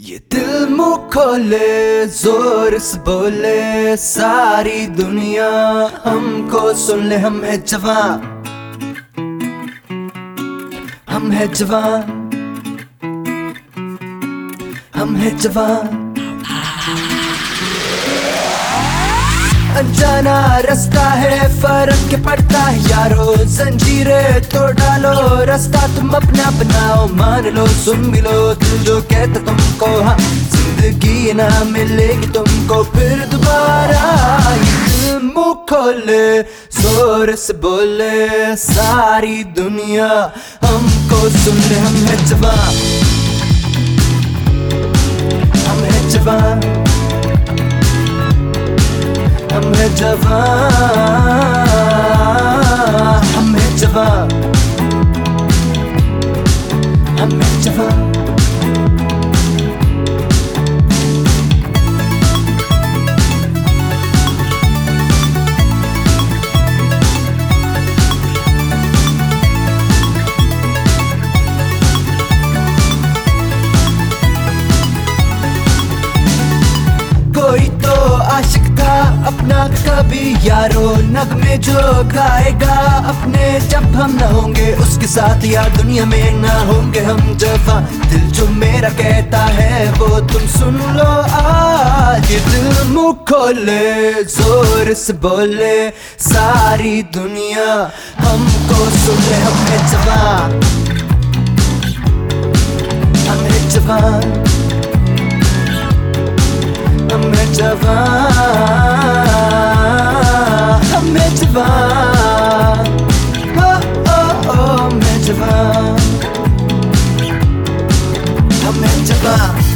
ये दिल मुँह खोले, ज़ोर से बोले, सारी दुनिया हमको सुन ले, हम है जवान। हम है जवान। हम है जवान। अनजाना रास्ता है, फ़र्क पड़ता है यारो। जंजीरे तो डालो, रास्ता तुम अपना बनाओ, मान लो, सुन मिलो, दिल जो कहता तुमको हाँ ज़िंदगी ना मिलेगी तुमको, फिर दोबारा मुँह खोले, ज़ोर से बोले, सारी दुनिया हमको सुन ले, हम है जवान। हम है जवान। हम जवा हमें जवा हमें है अपना कभी यारो नगमे जो गाएगा, अपने जब हम न होंगे, उसके साथ यार दुनिया में ना होंगे हम जफा। दिल जो मेरा कहता है, वो तुम सुन लो आज। दिल मुँह खोले, ज़ोर से बोले, सारी दुनिया हमको सुन ले हम है जवान। हम है जवान। हम है जवान। हम है जवान ओ ओ ओ हम है जवान हम है जवान